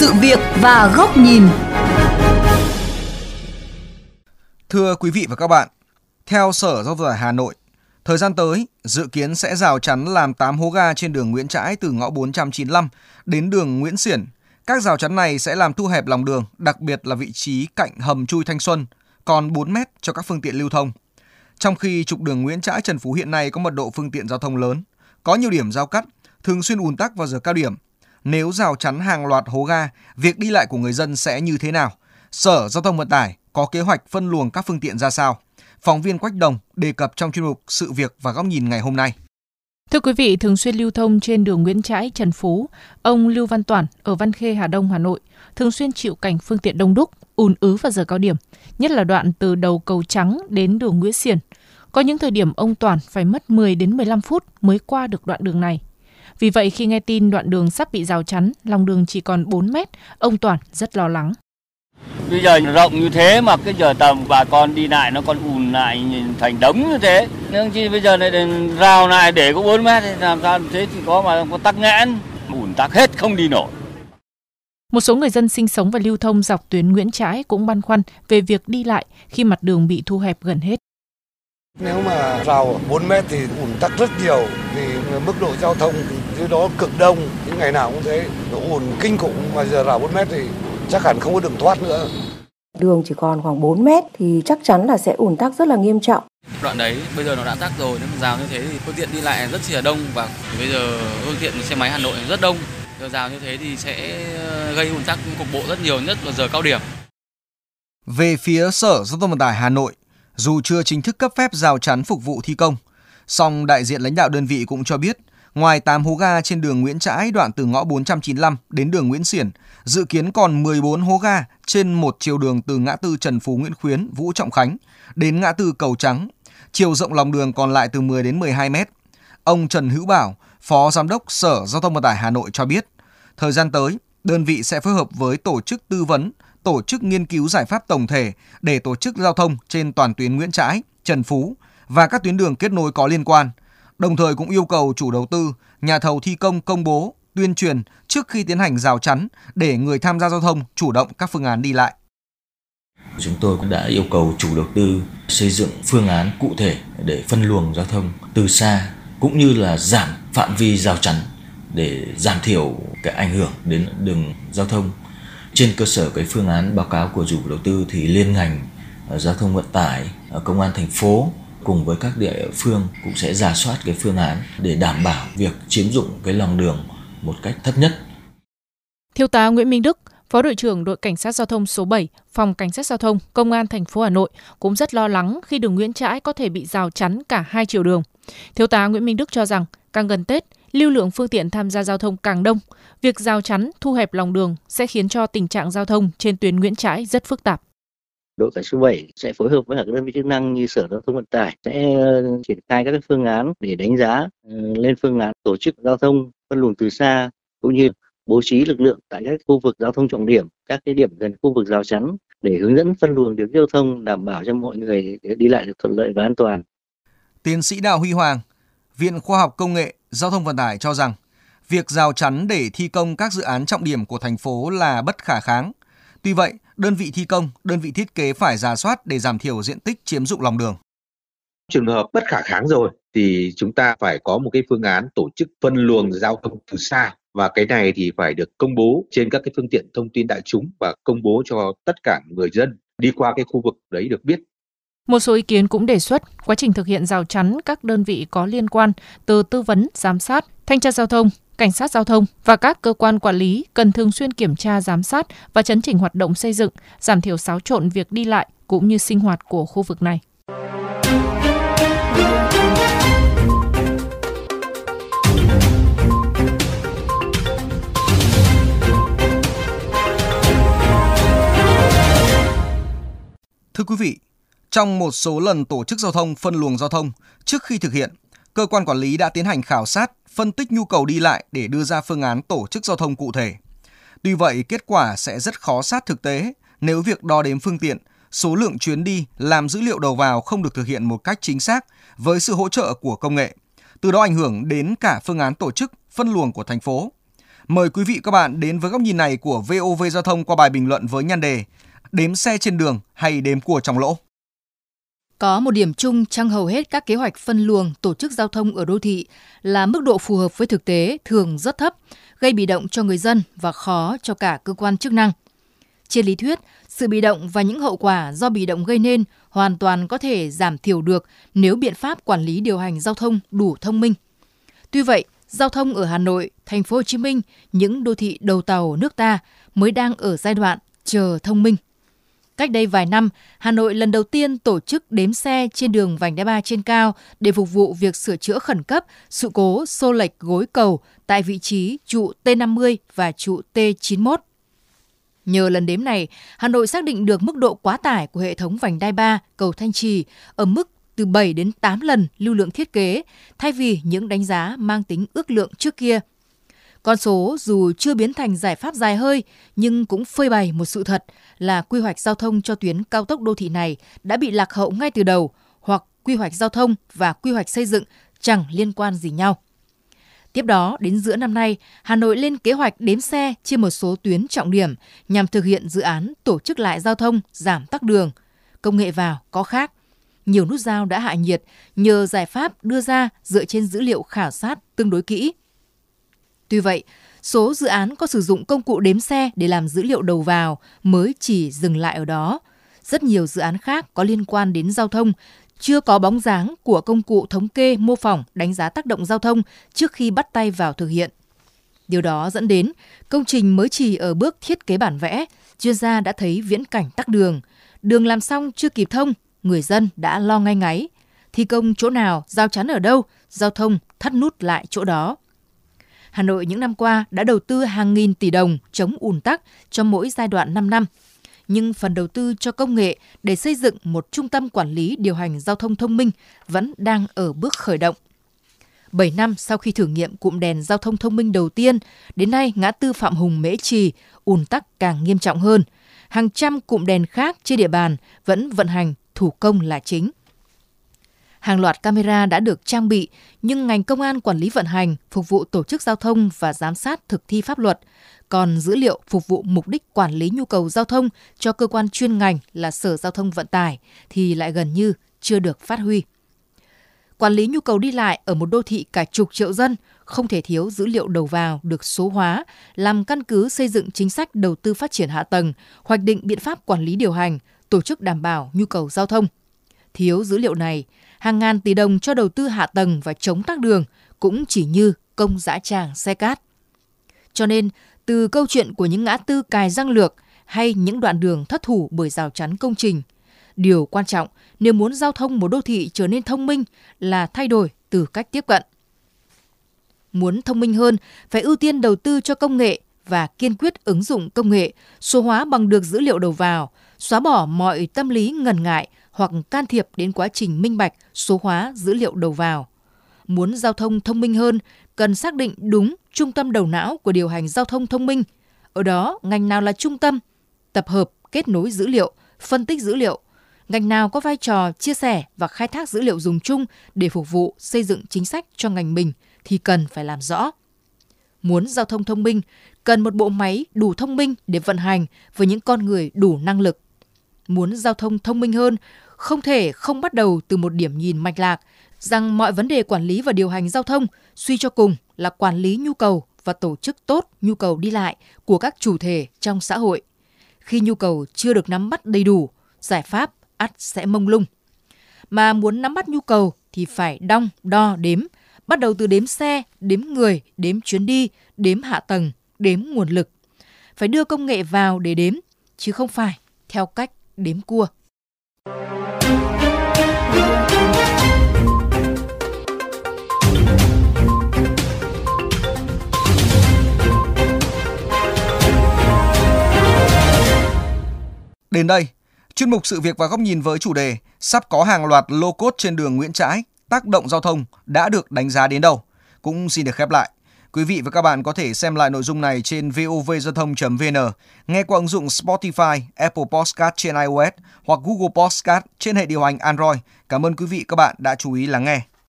sự việc và góc nhìn. Thưa quý vị và các bạn, theo Sở Giao thông Hà Nội, thời gian tới dự kiến sẽ rào chắn làm 8 hố ga trên đường Nguyễn Trãi từ ngõ 495 đến đường Nguyễn Xiển. Các rào chắn này sẽ làm thu hẹp lòng đường, đặc biệt là vị trí cạnh hầm chui Thanh Xuân, còn 4 mét cho các phương tiện lưu thông. Trong khi trục đường Nguyễn Trãi Trần Phú hiện nay có mật độ phương tiện giao thông lớn, có nhiều điểm giao cắt, thường xuyên ùn tắc vào giờ cao điểm. Nếu rào chắn hàng loạt hố ga, việc đi lại của người dân sẽ như thế nào? Sở Giao thông Vận tải có kế hoạch phân luồng các phương tiện ra sao? Phóng viên Quách Đồng đề cập trong chuyên mục Sự việc và góc nhìn ngày hôm nay. Thưa quý vị, thường xuyên lưu thông trên đường Nguyễn Trãi, Trần Phú, ông Lưu Văn Toản ở Văn Khê, Hà Đông, Hà Nội thường xuyên chịu cảnh phương tiện đông đúc, ùn ứ vào giờ cao điểm, nhất là đoạn từ đầu cầu Trắng đến đường Nguyễn Xiển. Có những thời điểm ông Toản phải mất 10 đến 15 phút mới qua được đoạn đường này. Vì vậy khi nghe tin đoạn đường sắp bị rào chắn, lòng đường chỉ còn 4 mét, ông Toản rất lo lắng. Bây giờ rộng như thế mà cái giờ tầm bà con đi lại nó còn ùn lại thành đống như thế. Nhưng chi bây giờ này rào lại để có 4 mét thì làm sao thế thì có mà có tắc nghẽn, ùn tắc hết không đi nổi. Một số người dân sinh sống và lưu thông dọc tuyến Nguyễn Trãi cũng băn khoăn về việc đi lại khi mặt đường bị thu hẹp gần hết. Nếu mà rào 4 mét thì ủn tắc rất nhiều vì mức độ giao thông dưới đó cực đông, những ngày nào cũng thế, nó ủn kinh khủng mà giờ rào 4 mét thì chắc hẳn không có đường thoát nữa. Đường chỉ còn khoảng 4 mét thì chắc chắn là sẽ ủn tắc rất là nghiêm trọng. Đoạn đấy bây giờ nó đã tắc rồi, nếu mà rào như thế thì phương tiện đi lại rất là đông và bây giờ phương tiện xe máy Hà Nội rất đông. Giờ rào như thế thì sẽ gây ủn tắc cục bộ rất nhiều nhất vào giờ cao điểm. Về phía Sở Giao thông Vận tải Hà Nội, dù chưa chính thức cấp phép rào chắn phục vụ thi công, song đại diện lãnh đạo đơn vị cũng cho biết, ngoài 8 hố ga trên đường Nguyễn Trãi đoạn từ ngõ 495 đến đường Nguyễn Xiển, dự kiến còn 14 hố ga trên một chiều đường từ ngã tư Trần Phú Nguyễn Khuyến, Vũ Trọng Khánh đến ngã tư Cầu Trắng. Chiều rộng lòng đường còn lại từ 10 đến 12 mét. Ông Trần Hữu Bảo, Phó Giám đốc Sở Giao thông Vận tải Hà Nội cho biết, thời gian tới, đơn vị sẽ phối hợp với tổ chức tư vấn, tổ chức nghiên cứu giải pháp tổng thể để tổ chức giao thông trên toàn tuyến Nguyễn Trãi, Trần Phú và các tuyến đường kết nối có liên quan. Đồng thời cũng yêu cầu chủ đầu tư, nhà thầu thi công công bố, tuyên truyền trước khi tiến hành rào chắn để người tham gia giao thông chủ động các phương án đi lại. Chúng tôi cũng đã yêu cầu chủ đầu tư xây dựng phương án cụ thể để phân luồng giao thông từ xa cũng như là giảm phạm vi rào chắn để giảm thiểu cái ảnh hưởng đến đường giao thông trên cơ sở cái phương án báo cáo của chủ đầu tư thì liên ngành ờ, giao thông vận tải ờ, công an thành phố cùng với các địa phương cũng sẽ giả soát cái phương án để đảm bảo việc chiếm dụng cái lòng đường một cách thấp nhất. Thiếu tá Nguyễn Minh Đức, Phó đội trưởng đội cảnh sát giao thông số 7, phòng cảnh sát giao thông, công an thành phố Hà Nội cũng rất lo lắng khi đường Nguyễn Trãi có thể bị rào chắn cả hai chiều đường. Thiếu tá Nguyễn Minh Đức cho rằng càng gần Tết, lưu lượng phương tiện tham gia giao thông càng đông, việc rào chắn thu hẹp lòng đường sẽ khiến cho tình trạng giao thông trên tuyến Nguyễn Trãi rất phức tạp. Đội cảnh số 7 sẽ phối hợp với các đơn vị chức năng như Sở Giao thông Vận tải sẽ ờ, triển khai các phương án để đánh giá ờ, lên phương án tổ chức giao thông phân luồng từ xa cũng như bố trí lực lượng tại các khu vực giao thông trọng điểm, các cái điểm gần khu vực rào chắn để hướng dẫn phân luồng điều giao thông đảm bảo cho mọi người đi lại được thuận lợi và an toàn. Tiến sĩ Đào Huy Hoàng, Viện Khoa học Công nghệ Giao thông Vận tải cho rằng việc rào chắn để thi công các dự án trọng điểm của thành phố là bất khả kháng. Tuy vậy, đơn vị thi công, đơn vị thiết kế phải ra soát để giảm thiểu diện tích chiếm dụng lòng đường. Trường hợp bất khả kháng rồi thì chúng ta phải có một cái phương án tổ chức phân luồng giao thông từ xa và cái này thì phải được công bố trên các cái phương tiện thông tin đại chúng và công bố cho tất cả người dân đi qua cái khu vực đấy được biết một số ý kiến cũng đề xuất quá trình thực hiện rào chắn các đơn vị có liên quan từ tư vấn, giám sát, thanh tra giao thông, cảnh sát giao thông và các cơ quan quản lý cần thường xuyên kiểm tra giám sát và chấn chỉnh hoạt động xây dựng, giảm thiểu xáo trộn việc đi lại cũng như sinh hoạt của khu vực này. Thưa quý vị, trong một số lần tổ chức giao thông phân luồng giao thông, trước khi thực hiện, cơ quan quản lý đã tiến hành khảo sát, phân tích nhu cầu đi lại để đưa ra phương án tổ chức giao thông cụ thể. Tuy vậy, kết quả sẽ rất khó sát thực tế nếu việc đo đếm phương tiện, số lượng chuyến đi làm dữ liệu đầu vào không được thực hiện một cách chính xác với sự hỗ trợ của công nghệ. Từ đó ảnh hưởng đến cả phương án tổ chức phân luồng của thành phố. Mời quý vị các bạn đến với góc nhìn này của VOV Giao thông qua bài bình luận với nhan đề Đếm xe trên đường hay đếm của trong lỗ? Có một điểm chung trong hầu hết các kế hoạch phân luồng tổ chức giao thông ở đô thị là mức độ phù hợp với thực tế thường rất thấp, gây bị động cho người dân và khó cho cả cơ quan chức năng. Trên lý thuyết, sự bị động và những hậu quả do bị động gây nên hoàn toàn có thể giảm thiểu được nếu biện pháp quản lý điều hành giao thông đủ thông minh. Tuy vậy, giao thông ở Hà Nội, thành phố Hồ Chí Minh, những đô thị đầu tàu nước ta mới đang ở giai đoạn chờ thông minh. Cách đây vài năm, Hà Nội lần đầu tiên tổ chức đếm xe trên đường vành đai 3 trên cao để phục vụ việc sửa chữa khẩn cấp sự cố xô lệch gối cầu tại vị trí trụ T50 và trụ T91. Nhờ lần đếm này, Hà Nội xác định được mức độ quá tải của hệ thống vành đai 3 cầu Thanh Trì ở mức từ 7 đến 8 lần lưu lượng thiết kế, thay vì những đánh giá mang tính ước lượng trước kia. Con số dù chưa biến thành giải pháp dài hơi, nhưng cũng phơi bày một sự thật là quy hoạch giao thông cho tuyến cao tốc đô thị này đã bị lạc hậu ngay từ đầu, hoặc quy hoạch giao thông và quy hoạch xây dựng chẳng liên quan gì nhau. Tiếp đó, đến giữa năm nay, Hà Nội lên kế hoạch đếm xe trên một số tuyến trọng điểm nhằm thực hiện dự án tổ chức lại giao thông, giảm tắc đường. Công nghệ vào có khác. Nhiều nút giao đã hạ nhiệt nhờ giải pháp đưa ra dựa trên dữ liệu khảo sát tương đối kỹ. Tuy vậy, số dự án có sử dụng công cụ đếm xe để làm dữ liệu đầu vào mới chỉ dừng lại ở đó. Rất nhiều dự án khác có liên quan đến giao thông chưa có bóng dáng của công cụ thống kê mô phỏng đánh giá tác động giao thông trước khi bắt tay vào thực hiện. Điều đó dẫn đến công trình mới chỉ ở bước thiết kế bản vẽ, chuyên gia đã thấy viễn cảnh tắc đường. Đường làm xong chưa kịp thông, người dân đã lo ngay ngáy. Thi công chỗ nào, giao chắn ở đâu, giao thông thắt nút lại chỗ đó. Hà Nội những năm qua đã đầu tư hàng nghìn tỷ đồng chống ùn tắc cho mỗi giai đoạn 5 năm. Nhưng phần đầu tư cho công nghệ để xây dựng một trung tâm quản lý điều hành giao thông thông minh vẫn đang ở bước khởi động. 7 năm sau khi thử nghiệm cụm đèn giao thông thông minh đầu tiên, đến nay ngã tư Phạm Hùng Mễ Trì ùn tắc càng nghiêm trọng hơn. Hàng trăm cụm đèn khác trên địa bàn vẫn vận hành thủ công là chính. Hàng loạt camera đã được trang bị, nhưng ngành công an quản lý vận hành, phục vụ tổ chức giao thông và giám sát thực thi pháp luật. Còn dữ liệu phục vụ mục đích quản lý nhu cầu giao thông cho cơ quan chuyên ngành là Sở Giao thông Vận tải thì lại gần như chưa được phát huy. Quản lý nhu cầu đi lại ở một đô thị cả chục triệu dân không thể thiếu dữ liệu đầu vào được số hóa, làm căn cứ xây dựng chính sách đầu tư phát triển hạ tầng, hoạch định biện pháp quản lý điều hành, tổ chức đảm bảo nhu cầu giao thông. Thiếu dữ liệu này, hàng ngàn tỷ đồng cho đầu tư hạ tầng và chống tắc đường cũng chỉ như công dã tràng xe cát. Cho nên, từ câu chuyện của những ngã tư cài răng lược hay những đoạn đường thất thủ bởi rào chắn công trình, điều quan trọng nếu muốn giao thông một đô thị trở nên thông minh là thay đổi từ cách tiếp cận. Muốn thông minh hơn, phải ưu tiên đầu tư cho công nghệ và kiên quyết ứng dụng công nghệ, số hóa bằng được dữ liệu đầu vào, xóa bỏ mọi tâm lý ngần ngại hoặc can thiệp đến quá trình minh bạch số hóa dữ liệu đầu vào. Muốn giao thông thông minh hơn, cần xác định đúng trung tâm đầu não của điều hành giao thông thông minh. Ở đó, ngành nào là trung tâm, tập hợp, kết nối dữ liệu, phân tích dữ liệu, ngành nào có vai trò chia sẻ và khai thác dữ liệu dùng chung để phục vụ xây dựng chính sách cho ngành mình thì cần phải làm rõ. Muốn giao thông thông minh, cần một bộ máy đủ thông minh để vận hành với những con người đủ năng lực. Muốn giao thông thông minh hơn, không thể không bắt đầu từ một điểm nhìn mạch lạc rằng mọi vấn đề quản lý và điều hành giao thông suy cho cùng là quản lý nhu cầu và tổ chức tốt nhu cầu đi lại của các chủ thể trong xã hội. Khi nhu cầu chưa được nắm bắt đầy đủ, giải pháp ắt sẽ mông lung. Mà muốn nắm bắt nhu cầu thì phải đong, đo, đếm, bắt đầu từ đếm xe, đếm người, đếm chuyến đi, đếm hạ tầng, đếm nguồn lực. Phải đưa công nghệ vào để đếm, chứ không phải theo cách đếm cua. Đến đây, chuyên mục sự việc và góc nhìn với chủ đề sắp có hàng loạt lô cốt trên đường Nguyễn Trãi tác động giao thông đã được đánh giá đến đâu cũng xin được khép lại. Quý vị và các bạn có thể xem lại nội dung này trên vovgiao thông.vn, nghe qua ứng dụng Spotify, Apple Podcast trên iOS hoặc Google Podcast trên hệ điều hành Android. Cảm ơn quý vị các bạn đã chú ý lắng nghe.